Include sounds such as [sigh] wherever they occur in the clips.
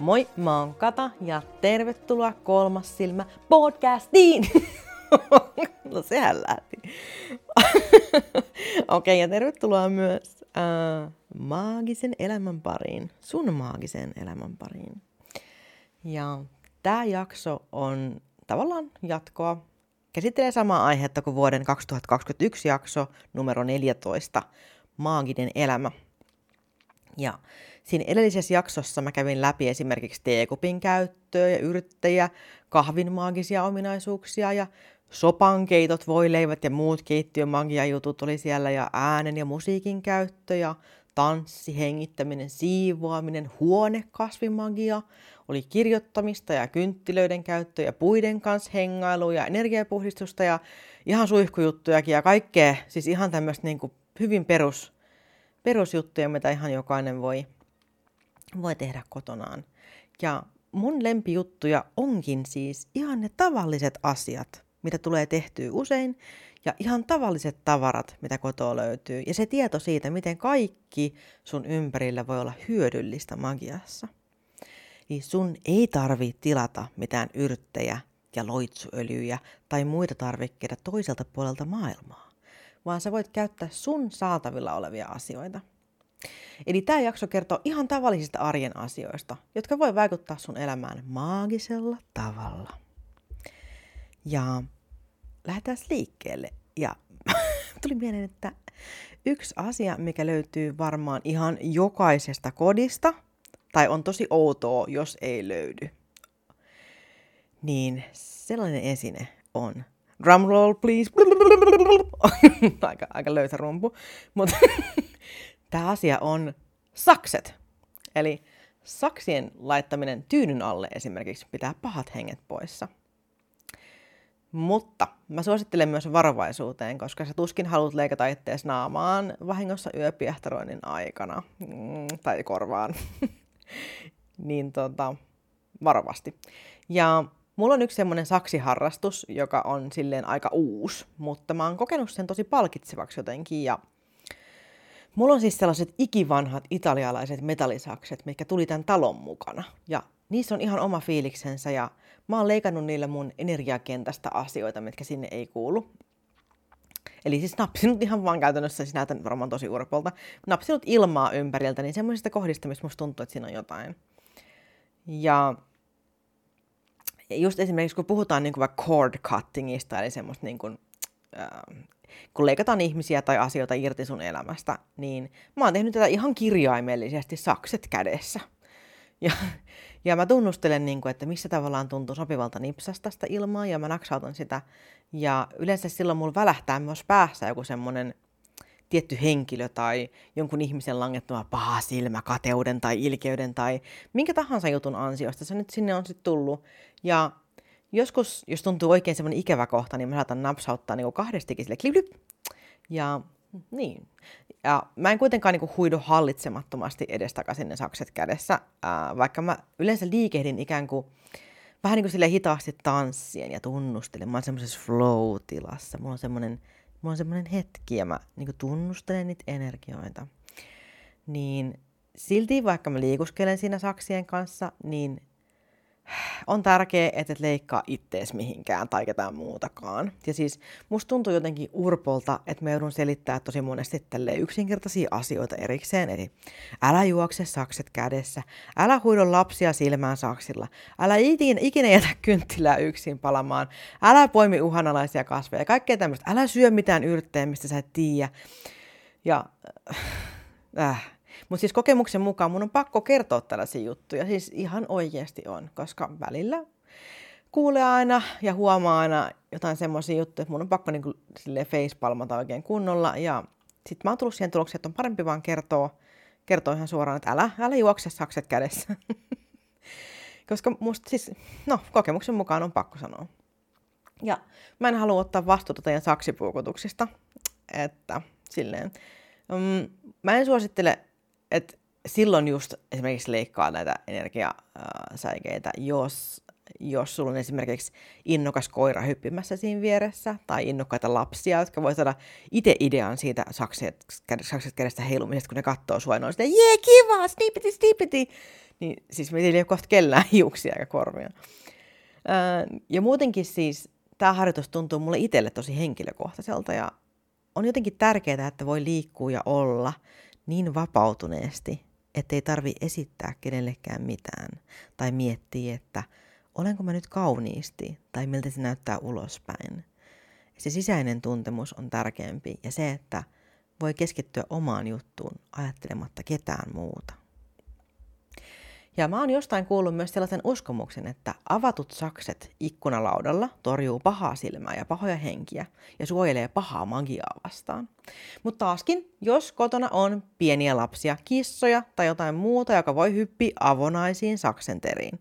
Moi, mä oon Kata ja tervetuloa Kolmas silmä podcastiin! [laughs] no sehän lähti. [laughs] Okei, okay, ja tervetuloa myös äh, maagisen elämän pariin, sun maagisen elämän pariin. Ja tämä jakso on tavallaan jatkoa, käsittelee samaa aihetta kuin vuoden 2021 jakso numero 14, maaginen elämä. Ja siinä edellisessä jaksossa mä kävin läpi esimerkiksi teekupin käyttöä ja yrittäjä, kahvin maagisia ominaisuuksia ja sopankeitot, voileivät ja muut keittiömagia-jutut oli siellä ja äänen ja musiikin käyttö ja tanssi, hengittäminen, siivoaminen, huonekasvimagia, oli kirjoittamista ja kynttilöiden käyttö ja puiden kanssa hengailu ja energiapuhdistusta ja ihan suihkujuttujakin ja kaikkea, siis ihan tämmöistä niin hyvin perus, perusjuttuja, mitä ihan jokainen voi, voi tehdä kotonaan. Ja mun lempijuttuja onkin siis ihan ne tavalliset asiat, mitä tulee tehtyä usein, ja ihan tavalliset tavarat, mitä kotoa löytyy, ja se tieto siitä, miten kaikki sun ympärillä voi olla hyödyllistä magiassa. Niin sun ei tarvi tilata mitään yrttejä ja loitsuöljyjä tai muita tarvikkeita toiselta puolelta maailmaa, vaan sä voit käyttää sun saatavilla olevia asioita. Eli tämä jakso kertoo ihan tavallisista arjen asioista, jotka voi vaikuttaa sun elämään maagisella tavalla. Ja lähdetään liikkeelle. Ja [laughs] tuli mieleen, että yksi asia, mikä löytyy varmaan ihan jokaisesta kodista, tai on tosi outoa, jos ei löydy, niin sellainen esine on drumroll please, [laughs] aika, aika löysä rumpu, mutta tämä asia on sakset. Eli saksien laittaminen tyynyn alle esimerkiksi pitää pahat henget poissa – mutta mä suosittelen myös varovaisuuteen, koska sä tuskin haluat leikata ittees naamaan vahingossa yöpiehtaroinnin aikana. Mm, tai korvaan. [laughs] niin tota, varovasti. Ja mulla on yksi semmoinen saksiharrastus, joka on silleen aika uusi, mutta mä oon kokenut sen tosi palkitsevaksi jotenkin. Ja mulla on siis sellaiset ikivanhat italialaiset metallisakset, mitkä tuli tämän talon mukana. Ja niissä on ihan oma fiiliksensä ja mä oon leikannut niillä mun energiakentästä asioita, mitkä sinne ei kuulu. Eli siis napsinut ihan vaan käytännössä, siis näytän varmaan tosi urpolta, napsinut ilmaa ympäriltä, niin semmoisista kohdista, missä musta tuntuu, että siinä on jotain. Ja just esimerkiksi kun puhutaan niin kuin vaikka cord cuttingista, eli semmoista niin kuin, äh, kun leikataan ihmisiä tai asioita irti sun elämästä, niin mä oon tehnyt tätä ihan kirjaimellisesti sakset kädessä. Ja ja mä tunnustelen, niin kuin, että missä tavallaan tuntuu sopivalta nipsasta sitä ilmaa ja mä naksautan sitä. Ja yleensä silloin mulla välähtää myös päässä joku semmoinen tietty henkilö tai jonkun ihmisen langettama paha silmä, kateuden tai ilkeyden tai minkä tahansa jutun ansiosta se nyt sinne on sitten tullut. Ja joskus, jos tuntuu oikein semmoinen ikävä kohta, niin mä saatan napsauttaa niin kahdestikin sille klip, klip. Ja niin. Ja mä en kuitenkaan niin huidu hallitsemattomasti edestakaisin ne sakset kädessä, ää, vaikka mä yleensä liikehdin ikään kuin vähän niin kuin sille hitaasti tanssien ja tunnustelen. Mä oon semmoisessa flow-tilassa. Mulla on semmoinen, mulla on semmoinen hetki ja mä niin tunnustelen niitä energioita. Niin silti vaikka mä liikuskelen siinä saksien kanssa, niin on tärkeää, että et leikkaa ittees mihinkään tai ketään muutakaan. Ja siis musta tuntuu jotenkin urpolta, että me joudun selittää tosi monesti tälle yksinkertaisia asioita erikseen. Eli älä juokse sakset kädessä, älä huido lapsia silmään saksilla, älä ikinä, ikinä jätä kynttilää yksin palamaan, älä poimi uhanalaisia kasveja, kaikkea tämmöistä. Älä syö mitään yrttejä, mistä sä et tiedä. Ja äh, mutta siis kokemuksen mukaan mun on pakko kertoa tällaisia juttuja. Siis ihan oikeasti on, koska välillä kuulee aina ja huomaa aina jotain semmoisia juttuja, että mun on pakko niin facepalmata oikein kunnolla. Ja sitten mä oon tullut siihen tulokseen, että on parempi vaan kertoa, kertoa ihan suoraan, että älä, älä juokse sakset kädessä. [laughs] koska musta siis, no, kokemuksen mukaan on pakko sanoa. Ja mä en halua ottaa vastuuta teidän saksipuukotuksista, että silleen, um, mä en suosittele et silloin just esimerkiksi leikkaa näitä energiasäikeitä, jos, jos sulla on esimerkiksi innokas koira hyppimässä siinä vieressä, tai innokkaita lapsia, jotka voi saada itse idean siitä sakset, sakset kädestä heilumisesta, kun ne katsoo sua ja on sitä, jee, kiva, snippity, snippity. niin siis meillä ei ole kohta kellään [laughs] hiuksia eikä korvia. Ja muutenkin siis tämä harjoitus tuntuu mulle itselle tosi henkilökohtaiselta ja on jotenkin tärkeää, että voi liikkua ja olla niin vapautuneesti, ettei tarvi esittää kenellekään mitään tai miettiä, että olenko mä nyt kauniisti tai miltä se näyttää ulospäin. Se sisäinen tuntemus on tärkeämpi ja se, että voi keskittyä omaan juttuun ajattelematta ketään muuta. Ja mä oon jostain kuullut myös sellaisen uskomuksen, että avatut sakset ikkunalaudalla torjuu pahaa silmää ja pahoja henkiä ja suojelee pahaa magiaa vastaan. Mutta taaskin, jos kotona on pieniä lapsia, kissoja tai jotain muuta, joka voi hyppiä avonaisiin saksenteriin,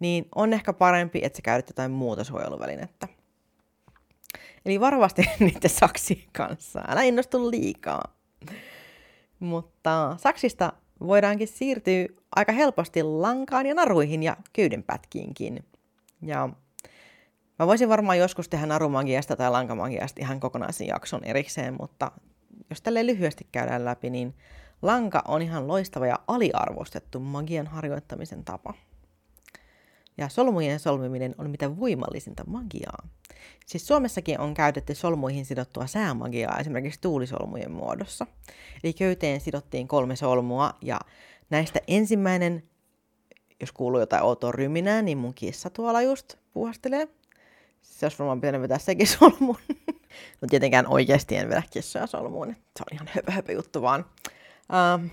niin on ehkä parempi, että sä käytät jotain muuta suojeluvälinettä. Eli varovasti [laughs] niiden saksien kanssa. Älä innostu liikaa. Mutta saksista voidaankin siirtyä aika helposti lankaan ja naruihin ja köydenpätkiinkin. Ja mä voisin varmaan joskus tehdä narumagiasta tai lankamagiasta ihan kokonaisen jakson erikseen, mutta jos tälle lyhyesti käydään läpi, niin lanka on ihan loistava ja aliarvostettu magian harjoittamisen tapa. Ja solmujen solmiminen on mitä voimallisinta magiaa. Siis Suomessakin on käytetty solmuihin sidottua säämagiaa esimerkiksi tuulisolmujen muodossa. Eli köyteen sidottiin kolme solmua ja näistä ensimmäinen, jos kuuluu jotain outoa ryminää, niin mun kissa tuolla just puhastelee. Se olisi varmaan pitänyt vetää sekin [laughs] solmuun. no tietenkään oikeasti en vedä kissoja solmuun. Se on ihan höpö, höpö juttu vaan. Uh,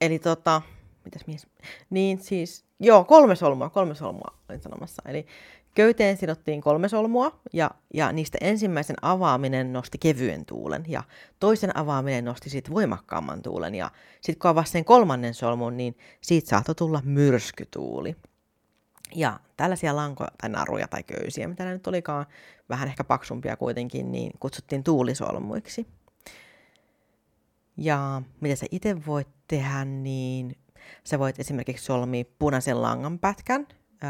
eli tota, mitäs mies? Niin siis, joo, kolme solmua, kolme solmua olin sanomassa. Eli Köyteen sidottiin kolme solmua ja, ja niistä ensimmäisen avaaminen nosti kevyen tuulen ja toisen avaaminen nosti sitten voimakkaamman tuulen ja sitten kun avasi sen kolmannen solmun, niin siitä saattoi tulla myrskytuuli. Ja tällaisia lankoja tai naruja tai köysiä, mitä ne nyt olikaan, vähän ehkä paksumpia kuitenkin, niin kutsuttiin tuulisolmuiksi. Ja mitä sä itse voit tehdä, niin sä voit esimerkiksi solmia punaisen langan pätkän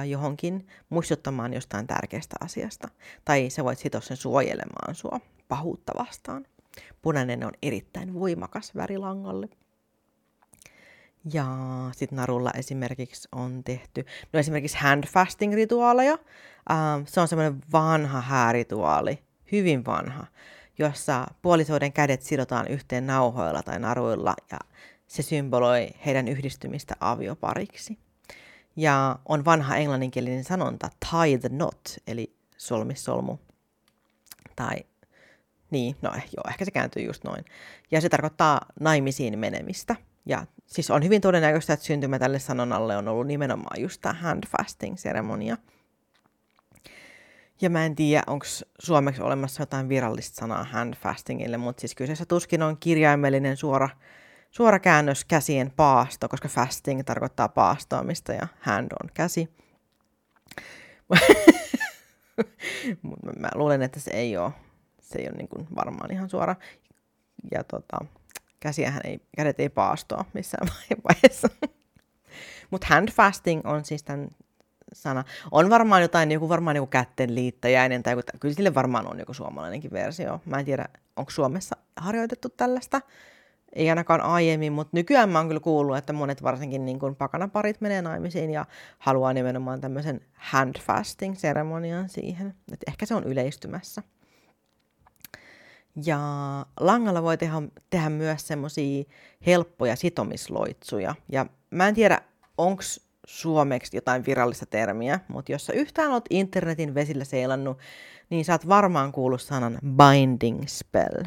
johonkin muistuttamaan jostain tärkeästä asiasta. Tai sä voit sitoa sen suojelemaan sua pahuutta vastaan. Punainen on erittäin voimakas väri langalle. Ja sitten narulla esimerkiksi on tehty, no esimerkiksi handfasting-rituaaleja. se on semmoinen vanha häärituaali, hyvin vanha, jossa puolisoiden kädet sidotaan yhteen nauhoilla tai naruilla ja se symboloi heidän yhdistymistä aviopariksi. Ja on vanha englanninkielinen sanonta tie the knot, eli solmissolmu. Tai niin, no joo, ehkä se kääntyy just noin. Ja se tarkoittaa naimisiin menemistä. Ja siis on hyvin todennäköistä, että syntymä tälle sanonnalle on ollut nimenomaan just tämä handfasting-seremonia. Ja mä en tiedä, onko suomeksi olemassa jotain virallista sanaa handfastingille, mutta siis kyseessä tuskin on kirjaimellinen suora suora käännös käsien paasto, koska fasting tarkoittaa paastoamista ja hand on käsi. [laughs] mä luulen, että se ei ole, se ei ole niin varmaan ihan suora. Ja tota, käsiähän ei, kädet ei paastoa missään [laughs] vaiheessa. Mutta hand fasting on siis tämän sana. On varmaan jotain, joku varmaan joku kätten liittäjäinen, tai joku, kyllä sille varmaan on joku suomalainenkin versio. Mä en tiedä, onko Suomessa harjoitettu tällaista ei ainakaan aiemmin, mutta nykyään mä oon kyllä kuullut, että monet varsinkin niin kuin pakanaparit menee naimisiin ja haluaa nimenomaan tämmöisen handfasting-seremonian siihen. Et ehkä se on yleistymässä. Ja langalla voi tehdä, tehdä myös semmoisia helppoja sitomisloitsuja. Ja mä en tiedä, onko suomeksi jotain virallista termiä, mutta jos sä yhtään oot internetin vesillä seilannut, niin sä oot varmaan kuullut sanan binding spell.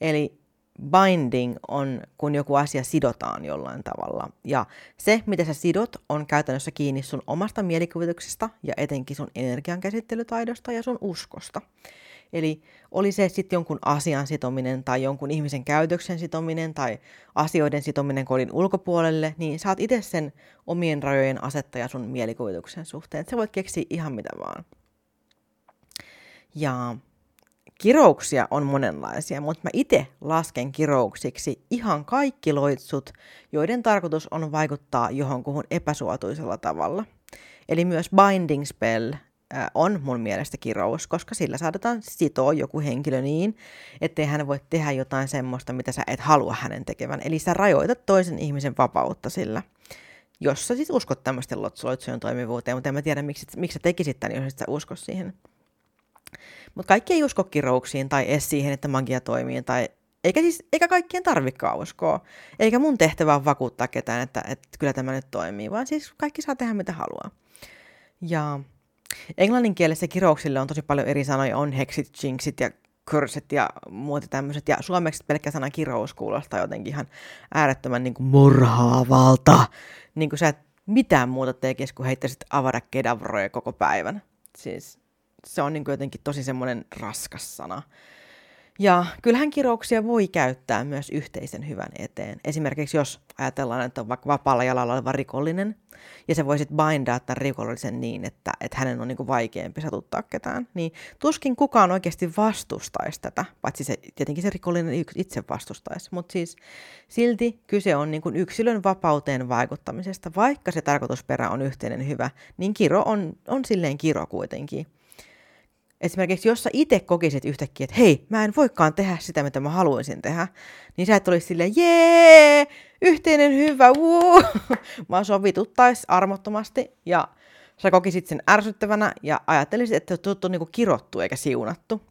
Eli binding on, kun joku asia sidotaan jollain tavalla. Ja se, mitä sä sidot, on käytännössä kiinni sun omasta mielikuvituksesta ja etenkin sun energiankäsittelytaidosta ja sun uskosta. Eli oli se sitten jonkun asian sitominen tai jonkun ihmisen käytöksen sitominen tai asioiden sitominen kodin ulkopuolelle, niin oot itse sen omien rajojen asettaja sun mielikuvituksen suhteen. Sä voit keksiä ihan mitä vaan. Ja Kirouksia on monenlaisia, mutta mä itse lasken kirouksiksi ihan kaikki loitsut, joiden tarkoitus on vaikuttaa johonkuhun epäsuotuisella tavalla. Eli myös binding spell on mun mielestä kirous, koska sillä saadaan sitoa joku henkilö niin, ettei hän voi tehdä jotain semmoista, mitä sä et halua hänen tekevän. Eli sä rajoitat toisen ihmisen vapautta sillä. jos sä siis uskot tämmöisten loitsujen toimivuuteen, mutta en mä tiedä, miksi, miksi sä tekisit tämän, jos sä usko siihen. Mutta kaikki ei usko kirouksiin tai edes siihen, että magia toimii, tai eikä, siis, eikä kaikkien tarvikaan uskoa. Eikä mun tehtävä ole vakuuttaa ketään, että, että kyllä tämä nyt toimii, vaan siis kaikki saa tehdä mitä haluaa. Ja englannin kielessä kirouksille on tosi paljon eri sanoja, on heksit, jinxit ja körset ja muuta tämmöiset. Ja suomeksi pelkkä sana kirous kuulostaa jotenkin ihan äärettömän niin kuin murhaavalta. Niin kuin sä et mitään muuta tekisi, kun heittäisit avada kedavroja koko päivän. Siis se on niin kuin jotenkin tosi semmoinen raskas sana. Ja kyllähän kirouksia voi käyttää myös yhteisen hyvän eteen. Esimerkiksi jos ajatellaan, että on vaikka vapaalla jalalla oleva rikollinen, ja se voisit bindaa tämän rikollisen niin, että, että hänen on niin kuin vaikeampi satuttaa ketään, niin tuskin kukaan oikeasti vastustaisi tätä, paitsi se, tietenkin se rikollinen itse vastustaisi. Mutta siis silti kyse on niin kuin yksilön vapauteen vaikuttamisesta, vaikka se tarkoitusperä on yhteinen hyvä, niin kiro on, on silleen kiro kuitenkin. Esimerkiksi jos sä itse kokisit yhtäkkiä, että hei, mä en voikaan tehdä sitä, mitä mä haluaisin tehdä, niin sä et olisi silleen, jee, yhteinen hyvä, wuu, [laughs] vaan sovituttais armottomasti ja sä kokisit sen ärsyttävänä ja ajattelisit, että oot on niinku kirottu eikä siunattu.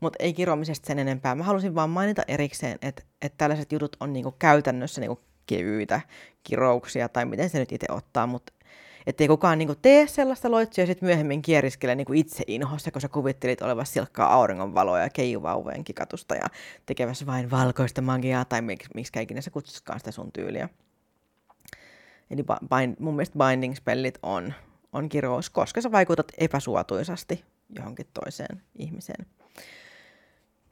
Mutta ei kiromisesta sen enempää. Mä halusin vaan mainita erikseen, että, että tällaiset jutut on niinku käytännössä niinku kevyitä kirouksia tai miten se nyt itse ottaa, mutta ei kukaan niin kuin, tee sellaista loitsia ja sitten myöhemmin kieriskele niin kuin itse inhossa, sä kuvittelit olevassa silkkaa auringonvaloa ja keijuvauvojen kikatusta ja tekevässä vain valkoista magiaa tai miksi, miksi ikinä sä kutsuskaan sitä sun tyyliä. Eli bind, mun mielestä binding-spellit on, on kirous, koska sä vaikutat epäsuotuisasti johonkin toiseen ihmiseen.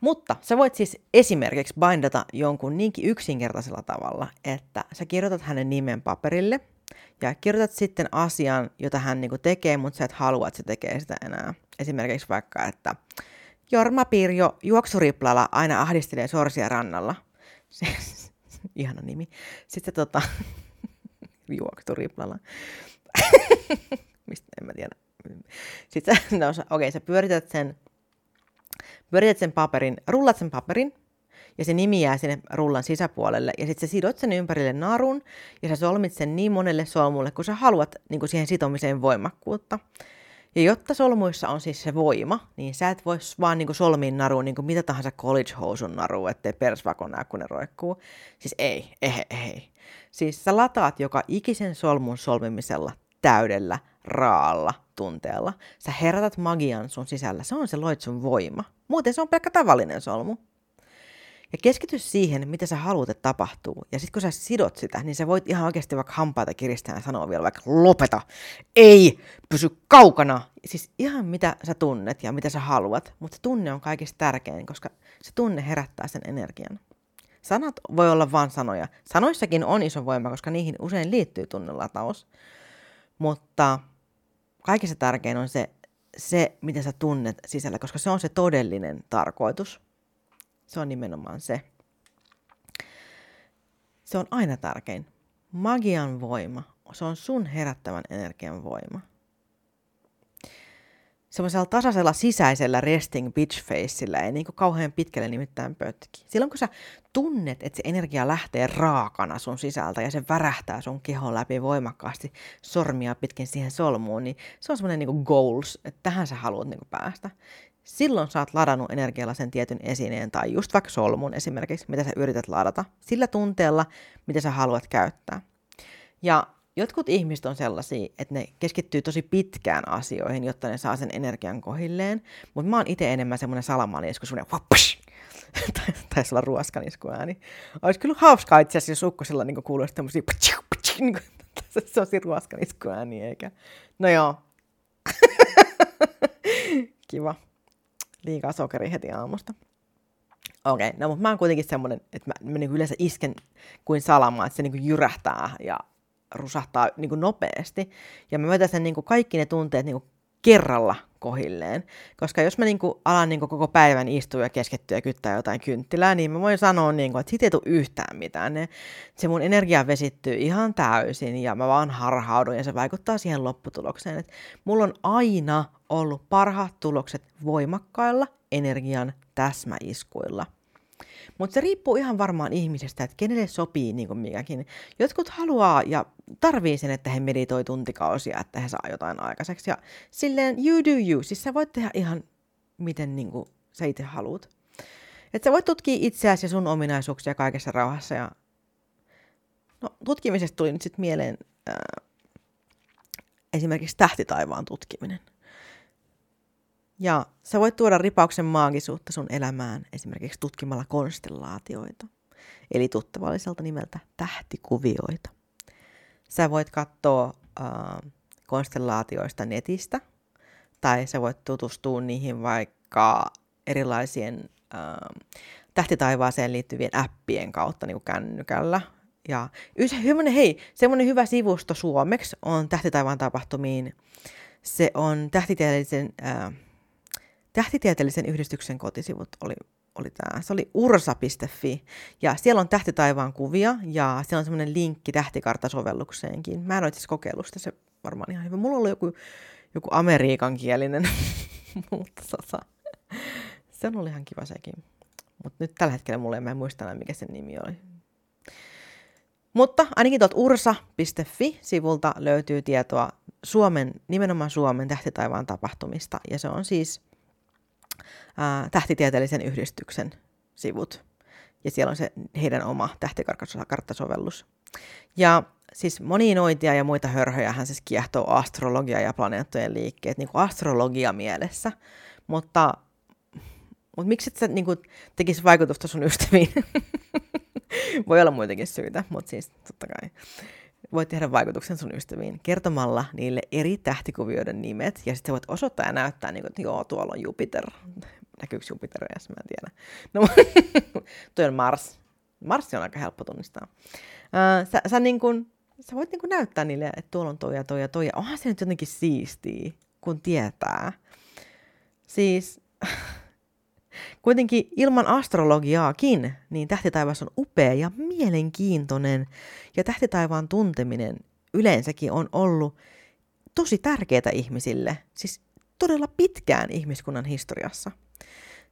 Mutta sä voit siis esimerkiksi bindata jonkun niinkin yksinkertaisella tavalla, että sä kirjoitat hänen nimen paperille – ja kirjoitat sitten asian, jota hän niin tekee, mutta sä et halua, että se tekee sitä enää. Esimerkiksi vaikka, että Jorma Pirjo juoksuriplalla aina ahdistelee sorsia rannalla. [laughs] Se, ihana nimi. Sitten tota, [laughs] juoksuriplalla. [laughs] Mistä en mä tiedä. Sitten no, okei, okay, sä pyörität sen, pyörität sen paperin, rullat sen paperin, ja se nimi jää sinne rullan sisäpuolelle. Ja sitten sä sidot sen ympärille narun ja sä solmit sen niin monelle solmulle, kun sä haluat niin kuin siihen sitomiseen voimakkuutta. Ja jotta solmuissa on siis se voima, niin sä et voi vaan niin solmiin naruun niin mitä tahansa college-housun naruun, ettei persvako näe, kun ne roikkuu. Siis ei, ei, ei. Siis sä lataat joka ikisen solmun solmimisella täydellä, raalla tunteella. Sä herätät magian sun sisällä. Se on se loitsun voima. Muuten se on pelkkä tavallinen solmu. Ja keskity siihen, mitä sä haluat, että tapahtuu. Ja sitten kun sä sidot sitä, niin sä voit ihan oikeasti vaikka hampaita kiristää ja sanoa vielä vaikka lopeta, ei, pysy kaukana. Siis ihan mitä sä tunnet ja mitä sä haluat, mutta tunne on kaikista tärkein, koska se tunne herättää sen energian. Sanat voi olla vain sanoja. Sanoissakin on iso voima, koska niihin usein liittyy tunnelataus. Mutta kaikista tärkein on se, se, mitä sä tunnet sisällä, koska se on se todellinen tarkoitus. Se on nimenomaan se. Se on aina tärkein. Magian voima. Se on sun herättävän energian voima. Semmoisella tasaisella sisäisellä resting bitch faceillä ei niin kauhean pitkälle nimittäin pötki. Silloin kun sä tunnet, että se energia lähtee raakana sun sisältä ja se värähtää sun kehon läpi voimakkaasti sormia pitkin siihen solmuun, niin se on semmoinen niin goals, että tähän sä haluat niin päästä silloin sä oot ladannut energialla sen tietyn esineen tai just vaikka solmun esimerkiksi, mitä sä yrität ladata, sillä tunteella, mitä sä haluat käyttää. Ja jotkut ihmiset on sellaisia, että ne keskittyy tosi pitkään asioihin, jotta ne saa sen energian kohilleen, mutta mä oon itse enemmän semmoinen salamaniesku, semmoinen [laughs] wappash, taisi olla ruoskanisku ääni. Olisi kyllä hauskaa itse asiassa, jos ukkosella niin kuuluisi tämmöisiä niin [laughs] se on siinä ruoskanisku ääni, eikä. No joo. [laughs] Kiva liikaa sokeria heti aamusta. Okei, okay, no mutta mä oon kuitenkin semmoinen, että mä, mä niin yleensä isken kuin salama, että se niin jyrähtää ja rusahtaa niin nopeasti. Ja mä vetäsen sen niin kaikki ne tunteet niin kerralla kohilleen. Koska jos mä niin alan niin koko päivän istua ja keskittyä ja kyttää jotain kynttilää, niin mä voin sanoa, niin kuin, että siitä ei tule yhtään mitään. Ne, se mun energia vesittyy ihan täysin ja mä vaan harhaudun ja se vaikuttaa siihen lopputulokseen. Et mulla on aina ollut parhaat tulokset voimakkailla energian täsmäiskuilla. Mutta se riippuu ihan varmaan ihmisestä, että kenelle sopii niin kuin mikäkin. Jotkut haluaa ja tarvii sen, että he meditoi tuntikausia, että he saa jotain aikaiseksi. Ja silleen you do you, siis sä voit tehdä ihan miten niin kuin sä itse haluat. Että sä voit tutkia itseäsi ja sun ominaisuuksia kaikessa rauhassa. Ja... No, tutkimisesta tuli nyt sitten mieleen ää, esimerkiksi tähtitaivaan tutkiminen. Ja sä voit tuoda ripauksen maagisuutta sun elämään esimerkiksi tutkimalla konstellaatioita, eli tuttavalliselta nimeltä tähtikuvioita. Sä voit katsoa äh, konstellaatioista netistä, tai sä voit tutustua niihin vaikka erilaisien äh, tähtitaivaaseen liittyvien appien kautta niin kuin kännykällä. Ja hyvä, hei, semmoinen hyvä sivusto suomeksi on Tähtitaivaan tapahtumiin. Se on tähtitieteellisen äh, tähtitieteellisen yhdistyksen kotisivut oli, oli tämä. Se oli ursa.fi ja siellä on tähtitaivaan kuvia ja siellä on semmoinen linkki tähtikarttasovellukseenkin. Mä en ole itse kokeillut sitä, se varmaan ihan hyvä. Mulla oli joku, joku amerikankielinen, [laughs] mutta tota, se oli ihan kiva sekin. Mutta nyt tällä hetkellä mulle en muista enää, mikä sen nimi oli. Mutta ainakin tuolta ursa.fi-sivulta löytyy tietoa Suomen, nimenomaan Suomen tähtitaivaan tapahtumista. Ja se on siis tähtitieteellisen yhdistyksen sivut. Ja siellä on se heidän oma tähtikarttasovellus. Ja siis moninointia ja muita hörhöjä hän siis kiehtoo astrologia ja planeettojen liikkeet niin kuin astrologia mielessä. Mutta, mutta miksi et sä niin kuin, tekisi vaikutusta sun ystäviin? [laughs] Voi olla muitakin syitä, mutta siis totta kai voit tehdä vaikutuksen sun ystäviin kertomalla niille eri tähtikuvioiden nimet, ja sitten voit osoittaa ja näyttää, niin kuin, että joo, tuolla on Jupiter. Näkyykö Jupiter edes? Mä en tiedä. No, [laughs] toi on Mars. Mars on aika helppo tunnistaa. Uh, sä, sä, niin kuin, sä voit niin kuin näyttää niille, että tuolla on toi ja toi ja toi, ja onhan se nyt jotenkin siistiä, kun tietää. Siis [laughs] Kuitenkin ilman astrologiaakin, niin tähtitaivas on upea ja mielenkiintoinen, ja tähtitaivaan tunteminen yleensäkin on ollut tosi tärkeää ihmisille, siis todella pitkään ihmiskunnan historiassa.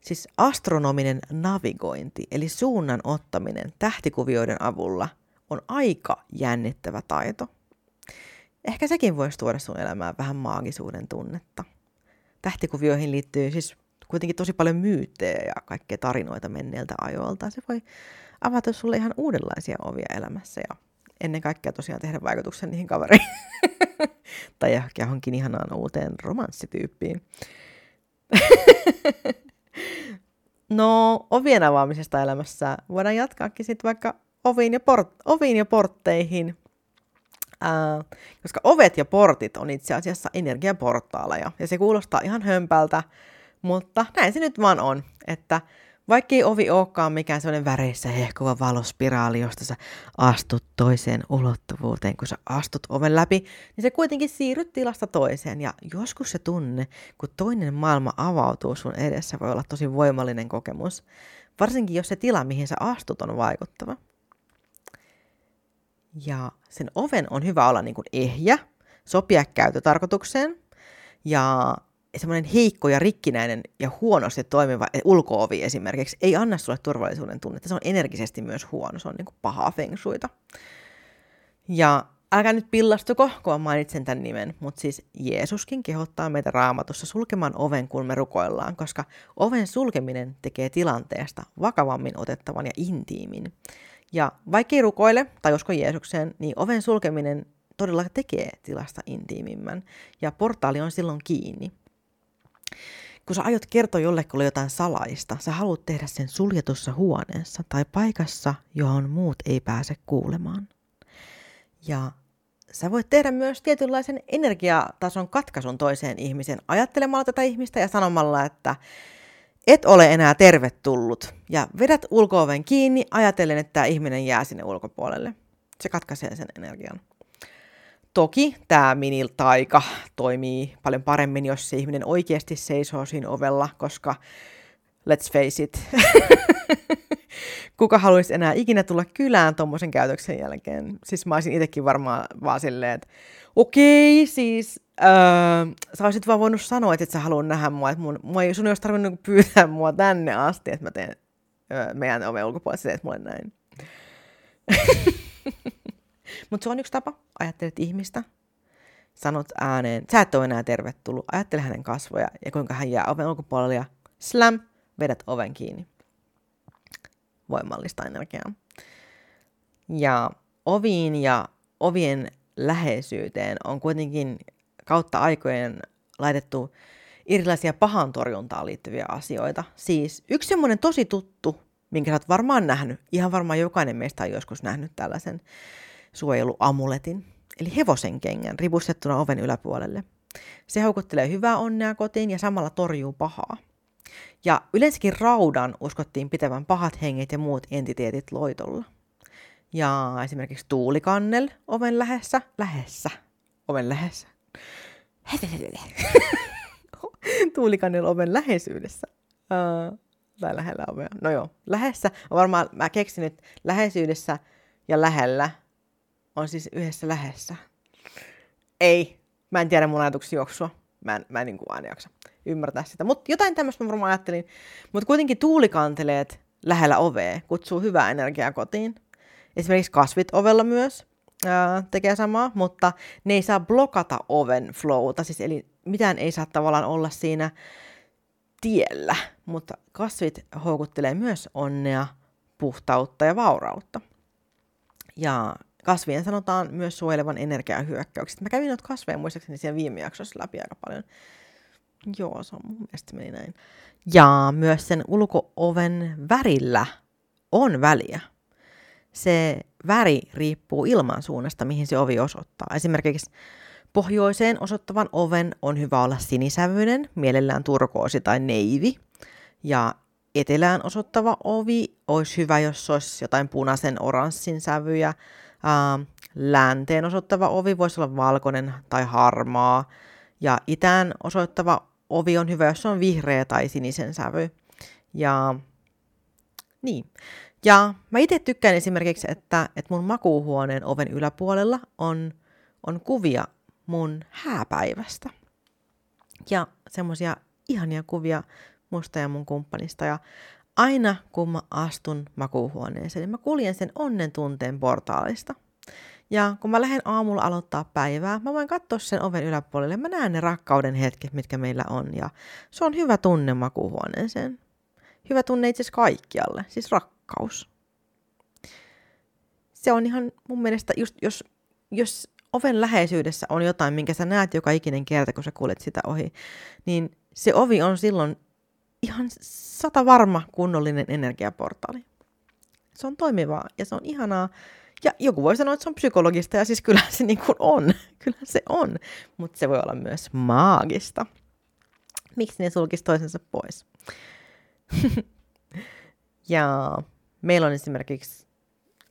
Siis astronominen navigointi, eli suunnan ottaminen tähtikuvioiden avulla, on aika jännittävä taito. Ehkä sekin voisi tuoda sun elämään vähän maagisuuden tunnetta. Tähtikuvioihin liittyy siis kuitenkin tosi paljon myyttejä ja kaikkea tarinoita menneiltä ajoilta. Se voi avata sulle ihan uudenlaisia ovia elämässä ja ennen kaikkea tosiaan tehdä vaikutuksen niihin kaveriin. [laughs] tai johonkin ihanaan uuteen romanssityyppiin. [laughs] no, ovien avaamisesta elämässä voidaan jatkaakin sitten vaikka oviin ja, port- oviin ja portteihin. Ää, koska ovet ja portit on itse asiassa energiaportaaleja. Ja se kuulostaa ihan hömpältä, mutta näin se nyt vaan on, että vaikkei ovi olekaan mikään sellainen väreissä hehkuva valospiraali, josta sä astut toiseen ulottuvuuteen, kun sä astut oven läpi, niin se kuitenkin siirryt tilasta toiseen. Ja joskus se tunne, kun toinen maailma avautuu sun edessä, voi olla tosi voimallinen kokemus. Varsinkin jos se tila, mihin sä astut, on vaikuttava. Ja sen oven on hyvä olla niin kuin ehjä, sopia käytötarkoitukseen ja semmoinen heikko ja rikkinäinen ja huonosti toimiva ulkoovi esimerkiksi ei anna sulle turvallisuuden tunnetta. Se on energisesti myös huono, se on niin kuin pahaa. Ja älkää nyt pillastuko, kun mainitsen tämän nimen, mutta siis Jeesuskin kehottaa meitä raamatussa sulkemaan oven, kun me rukoillaan, koska oven sulkeminen tekee tilanteesta vakavammin otettavan ja intiimin. Ja vaikka ei rukoile tai usko Jeesukseen, niin oven sulkeminen todella tekee tilasta intiimimmän, ja portaali on silloin kiinni kun sä aiot kertoa jollekulle jotain salaista, sä haluat tehdä sen suljetussa huoneessa tai paikassa, johon muut ei pääse kuulemaan. Ja sä voit tehdä myös tietynlaisen energiatason katkaisun toiseen ihmisen ajattelemalla tätä ihmistä ja sanomalla, että et ole enää tervetullut. Ja vedät ulkooven kiinni ajatellen, että tämä ihminen jää sinne ulkopuolelle. Se katkaisee sen energian. Toki tämä miniltaika toimii paljon paremmin, jos se ihminen oikeasti seisoo siinä ovella, koska let's face it, [laughs] kuka haluaisi enää ikinä tulla kylään tuommoisen käytöksen jälkeen. Siis mä olisin itsekin varmaan vaan silleen, että okei, siis öö, sä olisit vaan voinut sanoa, että et sä haluat nähdä mua, että mun, mua ei, sun ei olisi tarvinnut pyytää mua tänne asti, että mä teen meidän oven ulkopuolella, teet mulle näin. [laughs] Mutta se on yksi tapa. Ajattelet ihmistä, sanot ääneen, sä et ole enää tervetullut, ajattele hänen kasvoja ja kuinka hän jää oven ulkopuolelle ja slam, vedät oven kiinni. Voimallista energiaa. Ja oviin ja ovien läheisyyteen on kuitenkin kautta aikojen laitettu erilaisia pahan torjuntaan liittyviä asioita. Siis yksi semmoinen tosi tuttu, minkä sä oot varmaan nähnyt, ihan varmaan jokainen meistä on joskus nähnyt tällaisen suojeluamuletin, eli hevosen kengän ripustettuna oven yläpuolelle. Se houkuttelee hyvää onnea kotiin ja samalla torjuu pahaa. Ja yleensäkin raudan uskottiin pitävän pahat henget ja muut entiteetit loitolla. Ja esimerkiksi tuulikannel oven lähessä, lähessä, oven lähessä. [laughs] tuulikannel oven läheisyydessä. Uh, tai lähellä ovea. No joo, lähessä. Varmaan mä keksin nyt läheisyydessä ja lähellä on siis yhdessä lähessä. Ei, mä en tiedä mun ajatuksia juoksua. Mä en, mä en niin kuin aina jaksa ymmärtää sitä. Mutta jotain tämmöistä mä varmaan ajattelin. Mutta kuitenkin tuulikanteleet lähellä ovea kutsuu hyvää energiaa kotiin. Esimerkiksi kasvit ovella myös ää, tekee samaa, mutta ne ei saa blokata oven flowta. Siis eli mitään ei saa tavallaan olla siinä tiellä, mutta kasvit houkuttelee myös onnea, puhtautta ja vaurautta. Ja kasvien sanotaan myös suojelevan energiahyökkäykset. Mä kävin noita kasveja muistaakseni siellä viime jaksossa läpi aika paljon. Joo, se on mun mielestä meni näin. Ja myös sen ulkooven värillä on väliä. Se väri riippuu ilman suunnasta, mihin se ovi osoittaa. Esimerkiksi pohjoiseen osoittavan oven on hyvä olla sinisävyinen, mielellään turkoosi tai neivi. Ja etelään osoittava ovi olisi hyvä, jos olisi jotain punaisen oranssin sävyjä Ää, länteen osoittava ovi voisi olla valkoinen tai harmaa. Ja itään osoittava ovi on hyvä, jos se on vihreä tai sinisen sävy. Ja niin. Ja mä itse tykkään esimerkiksi, että, että mun makuuhuoneen oven yläpuolella on, on kuvia mun hääpäivästä. Ja semmosia ihania kuvia musta ja mun kumppanista. Ja aina kun mä astun makuuhuoneeseen, niin mä kuljen sen onnen tunteen portaalista. Ja kun mä lähden aamulla aloittaa päivää, mä voin katsoa sen oven yläpuolelle. Mä näen ne rakkauden hetket, mitkä meillä on. Ja se on hyvä tunne makuuhuoneeseen. Hyvä tunne itse asiassa kaikkialle, siis rakkaus. Se on ihan mun mielestä, just jos, jos oven läheisyydessä on jotain, minkä sä näet joka ikinen kerta, kun sä kuljet sitä ohi, niin se ovi on silloin ihan sata varma kunnollinen energiaportaali. Se on toimivaa ja se on ihanaa. Ja joku voi sanoa, että se on psykologista ja siis kyllä se niin kuin on. [laughs] Kyllä se on. Mutta se voi olla myös maagista. Miksi ne sulkisi toisensa pois? [laughs] ja meillä on esimerkiksi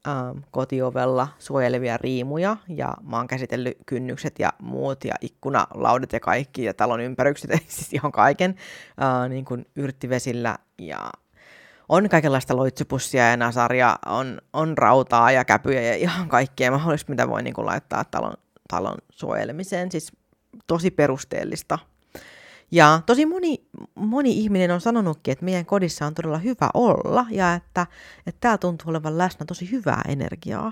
ähm, kotiovella suojelevia riimuja ja mä oon käsitellyt kynnykset ja muut ja ikkunalaudet ja kaikki ja talon ympärykset, [laughs] siis ihan kaiken äh, niin kuin yrttivesillä ja on kaikenlaista loitsupussia ja nasaria, on, on rautaa ja käpyjä ja ihan kaikkea mahdollista, mitä voi niin kuin laittaa talon, talon suojelemiseen. Siis tosi perusteellista ja tosi moni, moni ihminen on sanonutkin, että meidän kodissa on todella hyvä olla ja että, että täällä tuntuu olevan läsnä tosi hyvää energiaa.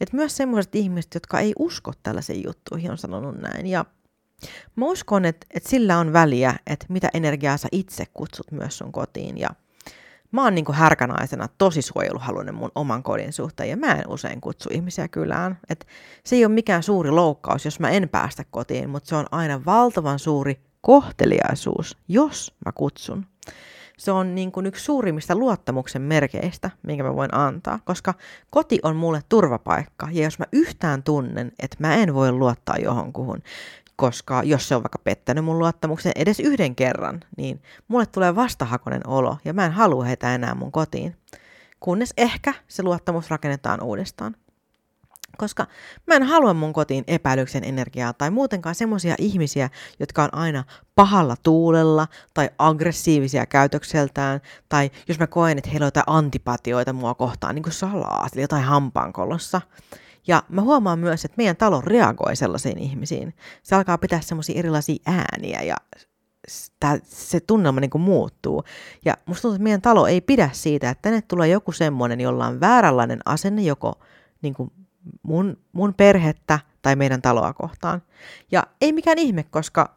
Et myös sellaiset ihmiset, jotka ei usko tällaisiin juttuihin, on sanonut näin. Ja mä uskon, että, että sillä on väliä, että mitä energiaa sä itse kutsut myös sun kotiin. Ja mä oon niin härkänaisena tosi suojeluhaluinen mun oman kodin suhteen ja mä en usein kutsu ihmisiä kylään. Et se ei ole mikään suuri loukkaus, jos mä en päästä kotiin, mutta se on aina valtavan suuri kohteliaisuus, jos mä kutsun. Se on niin kuin yksi suurimmista luottamuksen merkeistä, minkä mä voin antaa, koska koti on mulle turvapaikka, ja jos mä yhtään tunnen, että mä en voi luottaa johonkuhun, koska jos se on vaikka pettänyt mun luottamuksen edes yhden kerran, niin mulle tulee vastahakoinen olo, ja mä en halua heitä enää mun kotiin. Kunnes ehkä se luottamus rakennetaan uudestaan koska mä en halua mun kotiin epäilyksen energiaa tai muutenkaan semmoisia ihmisiä, jotka on aina pahalla tuulella tai aggressiivisia käytökseltään, tai jos mä koen, että heillä on jotain antipatioita mua kohtaan, niin kuin salaa, eli jotain hampaankolossa. Ja mä huomaan myös, että meidän talo reagoi sellaisiin ihmisiin. Se alkaa pitää semmoisia erilaisia ääniä ja tää, se tunnelma niin kuin muuttuu. Ja musta tuntuu, että meidän talo ei pidä siitä, että tänne tulee joku semmoinen, jolla on vääränlainen asenne joko niin kuin mun, mun perhettä tai meidän taloa kohtaan. Ja ei mikään ihme, koska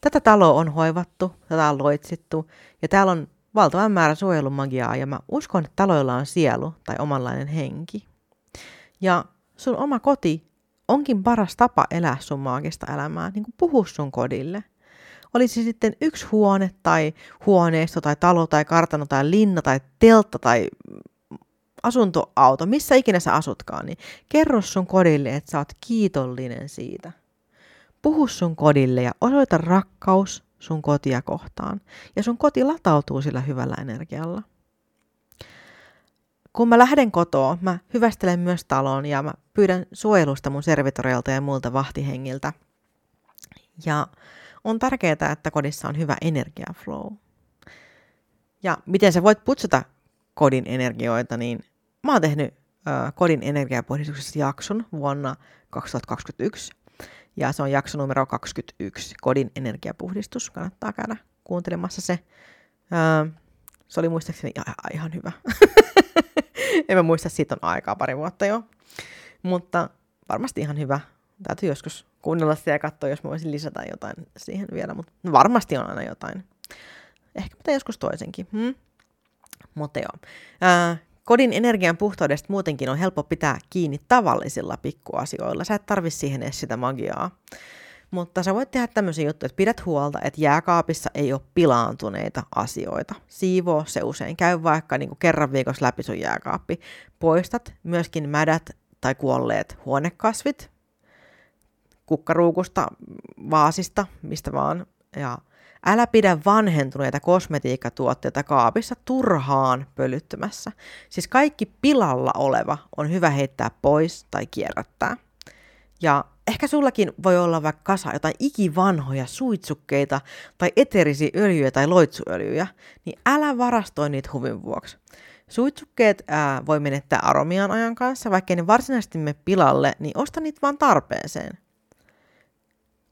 tätä taloa on hoivattu, tätä on loitsittu ja täällä on valtavan määrä suojelumagiaa ja mä uskon, että taloilla on sielu tai omanlainen henki. Ja sun oma koti onkin paras tapa elää sun maagista elämää, niin kuin puhu sun kodille. Olisi sitten yksi huone tai huoneisto tai talo tai kartano tai linna tai teltta tai asuntoauto, missä ikinä sä asutkaan, niin kerro sun kodille, että sä oot kiitollinen siitä. Puhu sun kodille ja osoita rakkaus sun kotia kohtaan. Ja sun koti latautuu sillä hyvällä energialla. Kun mä lähden kotoa, mä hyvästelen myös talon ja mä pyydän suojelusta mun servitoreilta ja muilta vahtihengiltä. Ja on tärkeää, että kodissa on hyvä energiaflow. Ja miten sä voit putsata kodin energioita, niin mä oon tehnyt äh, kodin energiapuhdistuksesta jakson vuonna 2021. Ja se on jakso numero 21, kodin energiapuhdistus. Kannattaa käydä kuuntelemassa se. Äh, se oli muistaakseni ihan hyvä. [laughs] en mä muista, siitä on aikaa pari vuotta jo. Mutta varmasti ihan hyvä. Täytyy joskus kuunnella sitä ja katsoa, jos mä voisin lisätä jotain siihen vielä. Mutta varmasti on aina jotain. Ehkä mitä joskus toisenkin. Hmm? Joo. Ää, kodin energian puhtaudesta muutenkin on helppo pitää kiinni tavallisilla pikkuasioilla. Sä et tarvi siihen edes sitä magiaa. Mutta sä voit tehdä tämmöisiä juttuja, että pidät huolta, että jääkaapissa ei ole pilaantuneita asioita. Siivoo se usein. Käy vaikka niin kuin kerran viikossa läpi sun jääkaappi. Poistat myöskin mädät tai kuolleet huonekasvit kukkaruukusta, vaasista, mistä vaan. Ja älä pidä vanhentuneita kosmetiikkatuotteita kaapissa turhaan pölyttymässä. Siis kaikki pilalla oleva on hyvä heittää pois tai kierrättää. Ja ehkä sullakin voi olla vaikka kasa jotain ikivanhoja suitsukkeita tai eterisiä öljyjä tai loitsuöljyjä, niin älä varastoi niitä huvin vuoksi. Suitsukkeet ää, voi menettää aromian ajan kanssa, vaikka ne varsinaisesti me pilalle, niin osta niitä vaan tarpeeseen.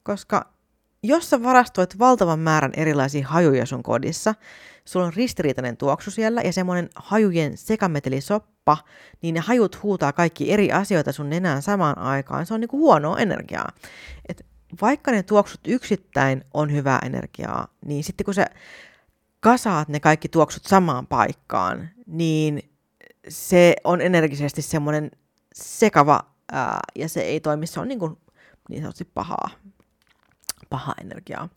Koska jos sä varastoit valtavan määrän erilaisia hajuja sun kodissa, sulla on ristiriitainen tuoksu siellä ja semmoinen hajujen sekametelisoppa, niin ne hajut huutaa kaikki eri asioita sun nenään samaan aikaan. Se on niinku huonoa energiaa. Et vaikka ne tuoksut yksittäin on hyvää energiaa, niin sitten kun sä kasaat ne kaikki tuoksut samaan paikkaan, niin se on energisesti semmoinen sekava ää, ja se ei toimi, se on niin, kuin, niin sanotusti pahaa, pahaa energiaa.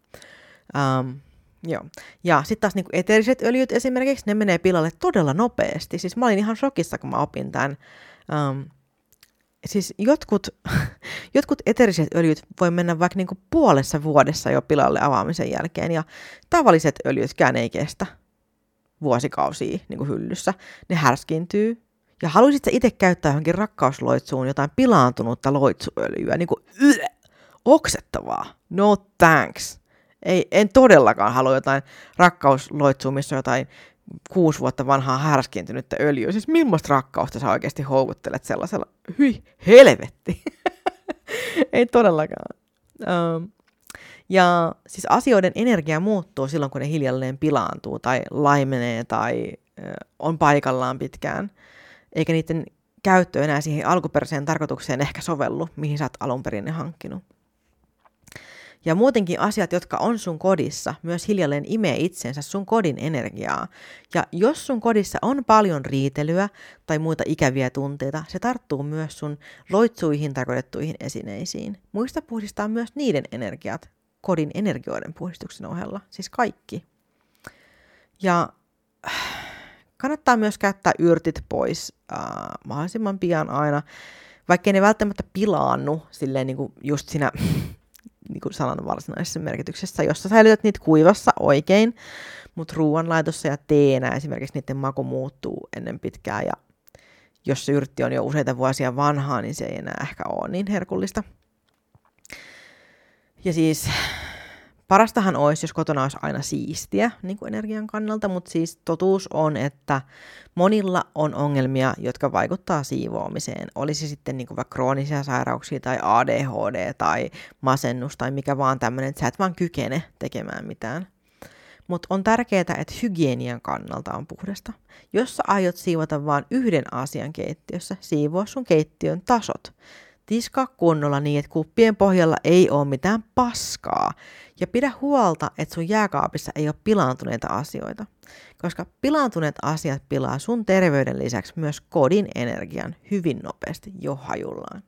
Um, Joo. Ja sitten taas niinku eteeriset öljyt esimerkiksi, ne menee pilalle todella nopeasti. Siis mä olin ihan shokissa, kun mä opin tämän. Um, siis jotkut, [laughs] jotkut eteeriset öljyt voi mennä vaikka niinku puolessa vuodessa jo pilalle avaamisen jälkeen, ja tavalliset öljytkään ei kestä vuosikausia niin kuin hyllyssä. Ne härskintyy. Ja haluaisit itse käyttää johonkin rakkausloitsuun jotain pilaantunutta loitsuöljyä, niin kuin yö, oksettavaa. No thanks. Ei, en todellakaan halua jotain rakkausloitsua, missä on jotain kuusi vuotta vanhaa härskintynyttä öljyä. Siis millaista rakkausta sä oikeasti houkuttelet sellaisella? Hyi, helvetti. [laughs] Ei todellakaan. Um, ja siis asioiden energia muuttuu silloin, kun ne hiljalleen pilaantuu tai laimenee tai on paikallaan pitkään. Eikä niiden käyttö enää siihen alkuperäiseen tarkoitukseen ehkä sovellu, mihin sä oot alun perin ne hankkinut. Ja muutenkin asiat, jotka on sun kodissa, myös hiljalleen imee itsensä sun kodin energiaa. Ja jos sun kodissa on paljon riitelyä tai muita ikäviä tunteita, se tarttuu myös sun loitsuihin tarkoitettuihin esineisiin. Muista puhdistaa myös niiden energiat kodin energioiden puhdistuksen ohella, siis kaikki. Ja kannattaa myös käyttää yrtit pois äh, mahdollisimman pian aina, vaikkei ne välttämättä pilaannu silleen niin kuin just siinä niin kuin sanan varsinaisessa merkityksessä, jossa säilytät niitä kuivassa oikein, mutta ruoanlaitossa ja teenä esimerkiksi niiden maku muuttuu ennen pitkää ja jos se yrtti on jo useita vuosia vanhaa, niin se ei enää ehkä ole niin herkullista. Ja siis parastahan olisi, jos kotona olisi aina siistiä niin kuin energian kannalta, mutta siis totuus on, että monilla on ongelmia, jotka vaikuttaa siivoamiseen. Olisi sitten niin kuin vaikka kroonisia sairauksia tai ADHD tai masennus tai mikä vaan tämmöinen, että sä et vaan kykene tekemään mitään. Mutta on tärkeää, että hygienian kannalta on puhdasta. Jos sä aiot siivota vain yhden asian keittiössä, siivoa sun keittiön tasot. Tiskaa kunnolla niin, että kuppien pohjalla ei ole mitään paskaa. Ja pidä huolta, että sun jääkaapissa ei ole pilaantuneita asioita. Koska pilaantuneet asiat pilaa sun terveyden lisäksi myös kodin energian hyvin nopeasti jo hajullaan.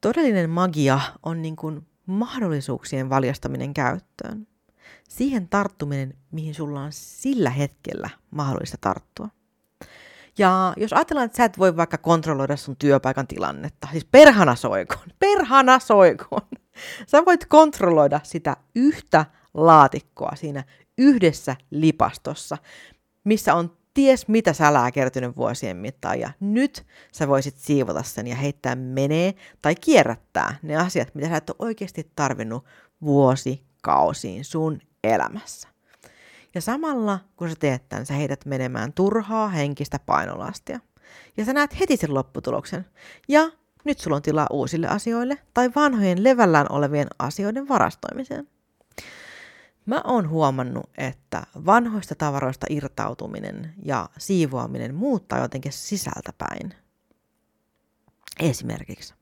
Todellinen magia on niin kuin mahdollisuuksien valjastaminen käyttöön. Siihen tarttuminen, mihin sulla on sillä hetkellä mahdollista tarttua. Ja jos ajatellaan, että sä et voi vaikka kontrolloida sun työpaikan tilannetta, siis perhana soikoon, [laughs] perhana soikoon, sä voit kontrolloida sitä yhtä laatikkoa siinä yhdessä lipastossa, missä on ties mitä sälää kertynyt vuosien mittaan, ja nyt sä voisit siivota sen ja heittää menee tai kierrättää ne asiat, mitä sä et ole oikeasti tarvinnut vuosikausiin sun elämässä. Ja samalla, kun sä teet tämän, sä heität menemään turhaa henkistä painolastia. Ja sä näet heti sen lopputuloksen. Ja nyt sulla on tilaa uusille asioille tai vanhojen levällään olevien asioiden varastoimiseen. Mä oon huomannut, että vanhoista tavaroista irtautuminen ja siivoaminen muuttaa jotenkin sisältäpäin. Esimerkiksi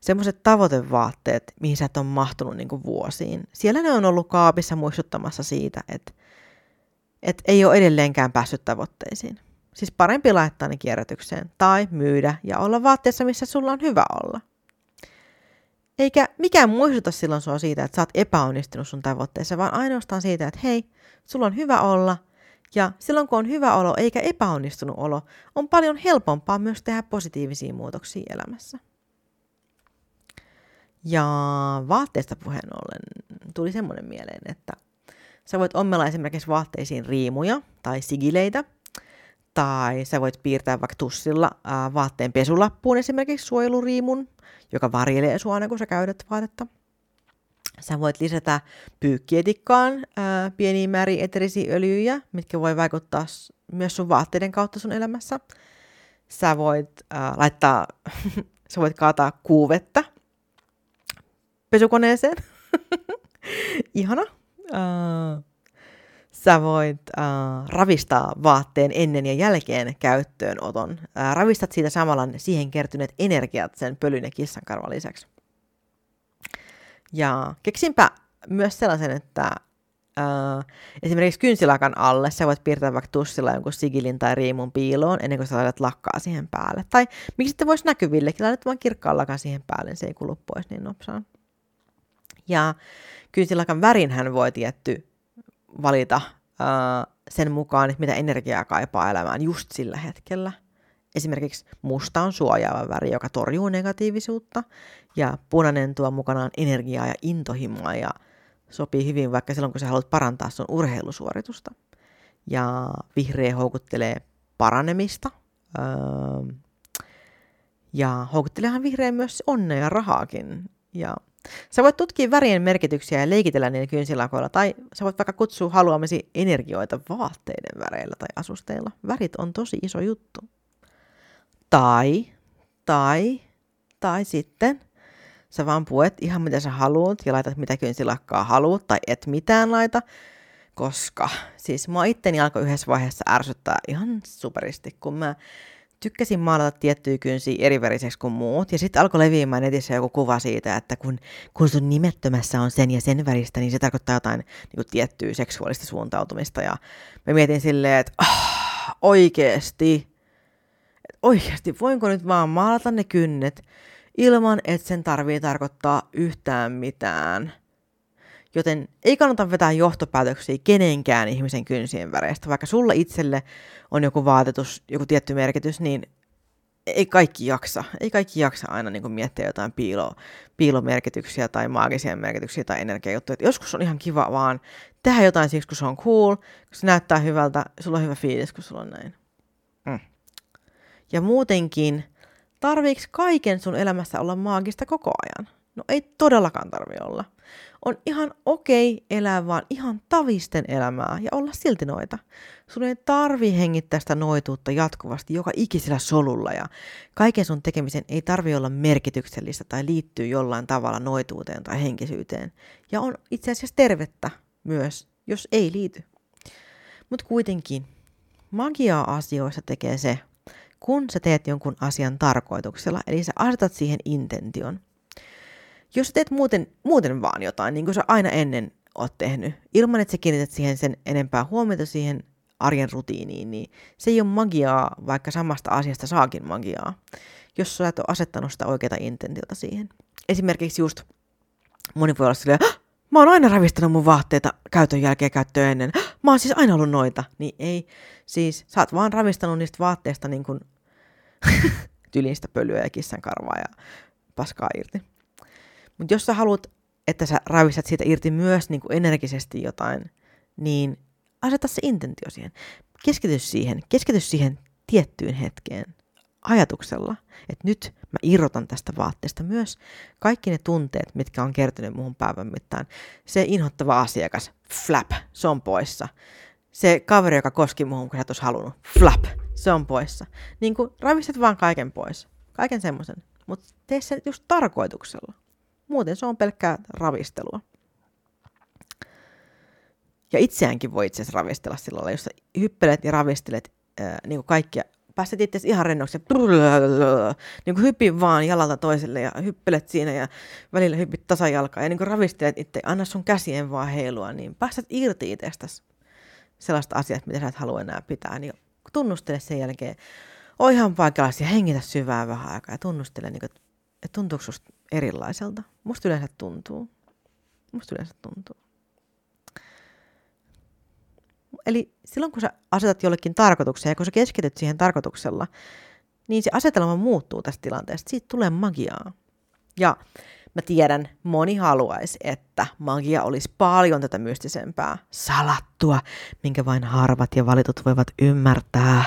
semmoiset tavoitevaatteet, mihin sä et ole mahtunut niin vuosiin. Siellä ne on ollut kaapissa muistuttamassa siitä, että että ei ole edelleenkään päässyt tavoitteisiin. Siis parempi laittaa ne kierrätykseen tai myydä ja olla vaatteessa, missä sulla on hyvä olla. Eikä mikään muistuta silloin sua siitä, että sä oot epäonnistunut sun tavoitteessa, vaan ainoastaan siitä, että hei, sulla on hyvä olla ja silloin kun on hyvä olo eikä epäonnistunut olo, on paljon helpompaa myös tehdä positiivisia muutoksia elämässä. Ja vaatteesta puheen ollen tuli semmoinen mieleen, että Sä voit ommella esimerkiksi vaatteisiin riimuja tai sigileitä, tai sä voit piirtää vaikka tussilla vaatteen pesulappuun esimerkiksi suojeluriimun, joka varjelee sua aina kun sä käytät vaatetta. Sä voit lisätä pyykkietikkaan ää, pieniä määriä eterisiä öljyjä, mitkä voi vaikuttaa myös sun vaatteiden kautta sun elämässä. Sä voit ää, laittaa, [laughs] sä voit kaataa kuuvetta pesukoneeseen. [laughs] Ihana. Uh, sä voit uh, ravistaa vaatteen ennen ja jälkeen käyttöönoton. Uh, ravistat siitä samalla siihen kertyneet energiat sen pölyn ja kissankarvan lisäksi. Ja keksinpä myös sellaisen, että Uh, esimerkiksi kynsilakan alle sä voit piirtää vaikka tussilla jonkun sigilin tai riimun piiloon ennen kuin sä laitat lakkaa siihen päälle. Tai miksi sitten voisi näkyvillekin, laitat vaan kirkkaan lakan siihen päälle, niin se ei kulu pois niin nopsaan. Ja kynsilakan värin hän voi tietty valita uh, sen mukaan, että mitä energiaa kaipaa elämään just sillä hetkellä. Esimerkiksi musta on suojaava väri, joka torjuu negatiivisuutta, ja punainen tuo mukanaan energiaa ja intohimoa ja sopii hyvin vaikka silloin, kun sä haluat parantaa sun urheilusuoritusta. Ja vihreä houkuttelee paranemista. Ja houkutteleehan vihreä myös onnea ja rahaakin. Ja Sä voit tutkia värien merkityksiä ja leikitellä niillä kynsilakoilla, tai sä voit vaikka kutsua haluamasi energioita vaatteiden väreillä tai asusteilla. Värit on tosi iso juttu. Tai, tai, tai sitten sä vaan puet ihan mitä sä haluat ja laitat mitä kynsilakkaa haluat tai et mitään laita, koska siis mua itteni alkoi yhdessä vaiheessa ärsyttää ihan superisti, kun mä tykkäsin maalata tiettyjä kynsiä eriveriseksi kuin muut. Ja sitten alkoi leviämään netissä joku kuva siitä, että kun, kun sun nimettömässä on sen ja sen väristä, niin se tarkoittaa jotain niin kuin tiettyä seksuaalista suuntautumista. Ja mä mietin silleen, että oh, oikeesti, oikeesti, voinko nyt vaan maalata ne kynnet ilman, että sen tarvii tarkoittaa yhtään mitään. Joten ei kannata vetää johtopäätöksiä kenenkään ihmisen kynsien väreistä. Vaikka sulla itselle on joku vaatetus, joku tietty merkitys, niin ei kaikki jaksa. Ei kaikki jaksa aina niin miettiä jotain piilo, piilomerkityksiä tai maagisia merkityksiä tai energiajuttuja. joskus on ihan kiva vaan tehdä jotain siksi, kun se on cool, kun se näyttää hyvältä, sulla on hyvä fiilis, kun sulla on näin. Mm. Ja muutenkin, tarviiks kaiken sun elämässä olla maagista koko ajan? No ei todellakaan tarvi olla. On ihan okei elää vaan ihan tavisten elämää ja olla silti noita. Sun ei tarvi hengittää sitä noituutta jatkuvasti joka ikisellä solulla ja kaiken sun tekemisen ei tarvi olla merkityksellistä tai liittyy jollain tavalla noituuteen tai henkisyyteen. Ja on itse asiassa tervettä myös, jos ei liity. Mutta kuitenkin, magiaa asioissa tekee se, kun sä teet jonkun asian tarkoituksella, eli sä asetat siihen intention. Jos teet muuten, muuten vaan jotain, niin kuin sä aina ennen oot tehnyt, ilman että sä kiinnität siihen sen enempää huomiota siihen arjen rutiiniin, niin se ei ole magiaa, vaikka samasta asiasta saakin magiaa, jos sä et ole asettanut sitä oikeaa intentiota siihen. Esimerkiksi just moni voi olla silleen, mä oon aina ravistanut mun vaatteita käytön jälkeen käyttöön ennen. Mä oon siis aina ollut noita. Niin ei, siis sä oot vaan ravistanut niistä vaatteista niin kuin [laughs] tylistä pölyä ja kissan karvaa ja paskaa irti. Mutta jos sä haluat, että sä ravistat siitä irti myös niin kuin energisesti jotain, niin aseta se intentio siihen. Keskity siihen, keskity siihen tiettyyn hetkeen ajatuksella, että nyt mä irrotan tästä vaatteesta myös kaikki ne tunteet, mitkä on kertynyt muuhun päivän mittaan. Se inhottava asiakas, flap, se on poissa. Se kaveri, joka koski muuhun, kun sä et halunnut, flap, se on poissa. Niin kuin ravistat vaan kaiken pois, kaiken semmoisen, mutta tee se just tarkoituksella. Muuten se on pelkkää ravistelua. Ja itseäänkin voi itse asiassa ravistella sillä lailla, jos sä hyppelet ja ravistelet ää, niin kuin kaikkia, pääset itse ihan rennoksi, niin kuin hyppi vaan jalalta toiselle ja hyppelet siinä ja välillä hyppit tasajalkaa ja niin kuin ravistelet itse, anna sun käsien vaan heilua, niin pääset irti itsestäsi sellaista asiat, mitä sä et halua enää pitää, niin tunnustele sen jälkeen, oo ihan paikallaan ja hengitä syvää vähän aikaa ja tunnustele, niin kuin, että tuntuuko susta erilaiselta. Musta yleensä tuntuu. Musta yleensä tuntuu. Eli silloin kun sä asetat jollekin tarkoituksen ja kun sä keskityt siihen tarkoituksella, niin se asetelma muuttuu tästä tilanteesta. Siitä tulee magiaa. Ja mä tiedän, moni haluaisi, että magia olisi paljon tätä mystisempää, salattua, minkä vain harvat ja valitut voivat ymmärtää.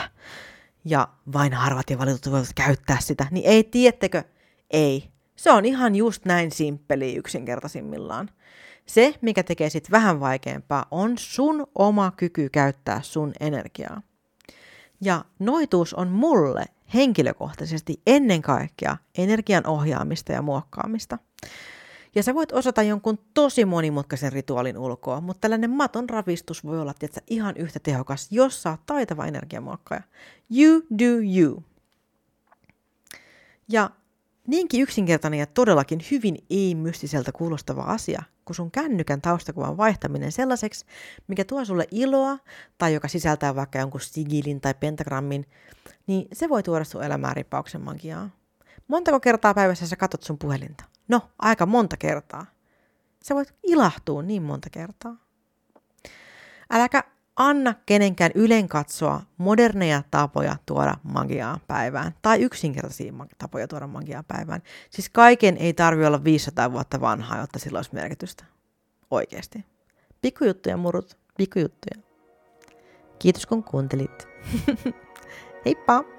Ja vain harvat ja valitut voivat käyttää sitä. Niin ei, tiettekö? Ei. Se on ihan just näin simppeli yksinkertaisimmillaan. Se, mikä tekee sit vähän vaikeampaa, on sun oma kyky käyttää sun energiaa. Ja noituus on mulle henkilökohtaisesti ennen kaikkea energian ohjaamista ja muokkaamista. Ja sä voit osata jonkun tosi monimutkaisen rituaalin ulkoa, mutta tällainen maton ravistus voi olla tietysti, ihan yhtä tehokas, jos sä oot taitava energiamuokkaaja. You do you. Ja Niinkin yksinkertainen ja todellakin hyvin ei-mystiseltä kuulostava asia, kun sun kännykän taustakuvan vaihtaminen sellaiseksi, mikä tuo sulle iloa tai joka sisältää vaikka jonkun sigilin tai pentagrammin, niin se voi tuoda sun elämään ripauksen magiaa. Montako kertaa päivässä sä katot sun puhelinta? No, aika monta kertaa. Sä voit ilahtua niin monta kertaa. Äläkä anna kenenkään ylen katsoa moderneja tapoja tuoda magiaa päivään tai yksinkertaisia tapoja tuoda magiaa päivään. Siis kaiken ei tarvi olla 500 vuotta vanhaa, jotta sillä olisi merkitystä. Oikeasti. Pikkujuttuja, murut. Pikkujuttuja. Kiitos kun kuuntelit. [laughs] Heippa!